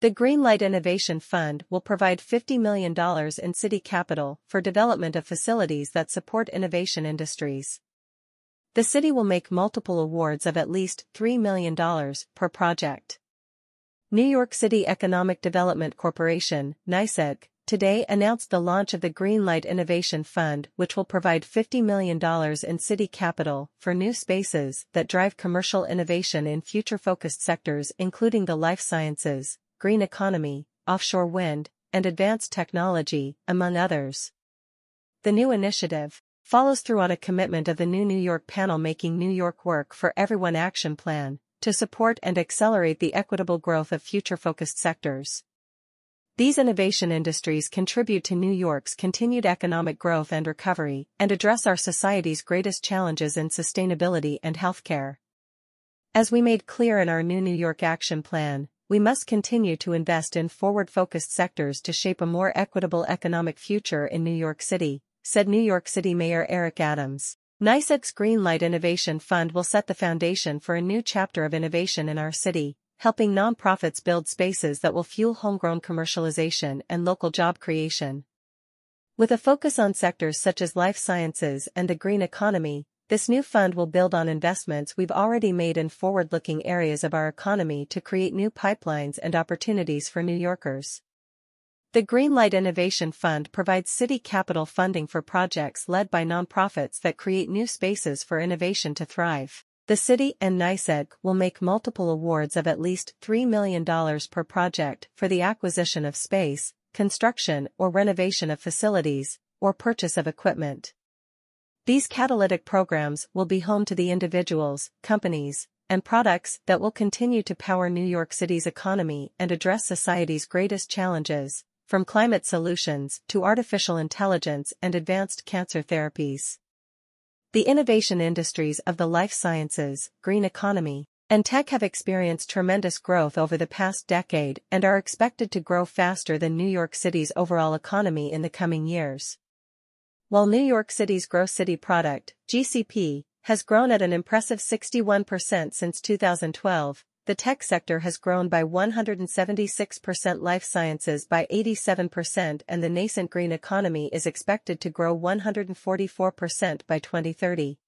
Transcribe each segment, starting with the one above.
The Greenlight Innovation Fund will provide $50 million in city capital for development of facilities that support innovation industries. The city will make multiple awards of at least $3 million per project. New York City Economic Development Corporation, NYCEDC, today announced the launch of the Greenlight Innovation Fund which will provide $50 million in city capital for new spaces that drive commercial innovation in future-focused sectors including the life sciences, green economy, offshore wind, and advanced technology, among others. The new initiative follows through on a commitment of the new New York panel making New York work for everyone action plan to support and accelerate the equitable growth of future-focused sectors. These innovation industries contribute to New York's continued economic growth and recovery and address our society's greatest challenges in sustainability and healthcare. As we made clear in our new New York Action Plan, we must continue to invest in forward-focused sectors to shape a more equitable economic future in New York City, said New York City Mayor Eric Adams. NYCEDC's Greenlight Innovation Fund will set the foundation for a new chapter of innovation in our city, helping nonprofits build spaces that will fuel homegrown commercialization and local job creation. With a focus on sectors such as life sciences and the green economy, this new fund will build on investments we've already made in forward-looking areas of our economy to create new pipelines and opportunities for New Yorkers. The Greenlight Innovation Fund provides city capital funding for projects led by nonprofits that create new spaces for innovation to thrive. The city and NYCEDC will make multiple awards of at least $3 million per project for the acquisition of space, construction or renovation of facilities, or purchase of equipment. These catalytic programs will be home to the individuals, companies, and products that will continue to power New York City's economy and address society's greatest challenges, from climate solutions to artificial intelligence and advanced cancer therapies. The innovation industries of the life sciences, green economy, and tech have experienced tremendous growth over the past decade and are expected to grow faster than New York City's overall economy in the coming years. While New York City's gross city product, GCP, has grown at an impressive 61% since 2012, the tech sector has grown by 176% life sciences by 87% and the nascent green economy is expected to grow 144% by 2030.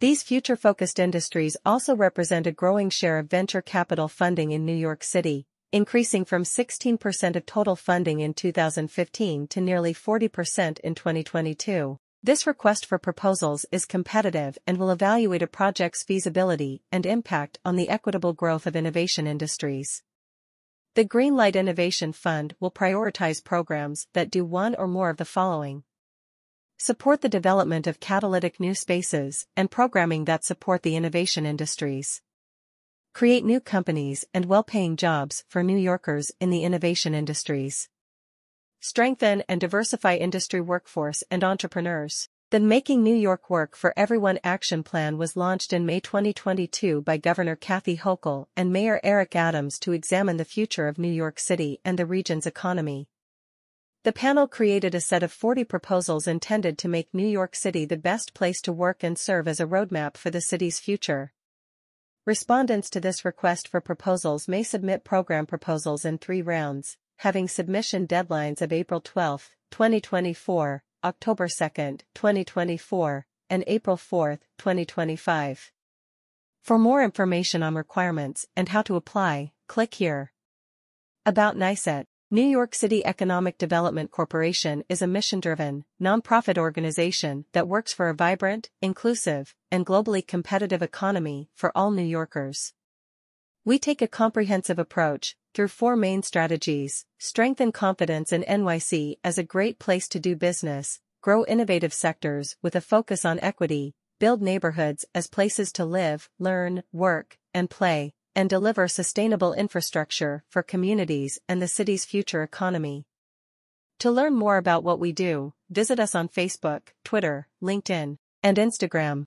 These future-focused industries also represent a growing share of venture capital funding in New York City, increasing from 16% of total funding in 2015 to nearly 40% in 2022. This request for proposals is competitive and will evaluate a project's feasibility and impact on the equitable growth of innovation industries. The Greenlight Innovation Fund will prioritize programs that do one or more of the following. Support the development of catalytic new spaces and programming that support the innovation industries. Create new companies and well-paying jobs for New Yorkers in the innovation industries strengthen and diversify industry workforce and entrepreneurs. The Making New York Work for Everyone action plan was launched in May 2022 by Governor Kathy Hochul and Mayor Eric Adams to examine the future of New York City and the region's economy. The panel created a set of 40 proposals intended to make New York City the best place to work and serve as a roadmap for the city's future. Respondents to this request for proposals may submit program proposals in three rounds having submission deadlines of April 12, 2024, October 2, 2024, and April 4, 2025. For more information on requirements and how to apply, click here. About NYCEDC, New York City Economic Development Corporation is a mission-driven, nonprofit organization that works for a vibrant, inclusive, and globally competitive economy for all New Yorkers. We take a comprehensive approach, through four main strategies, strengthen confidence in NYC as a great place to do business, grow innovative sectors with a focus on equity, build neighborhoods as places to live, learn, work, and play, and deliver sustainable infrastructure for communities and the city's future economy. To learn more about what we do, visit us on Facebook, Twitter, LinkedIn, and Instagram.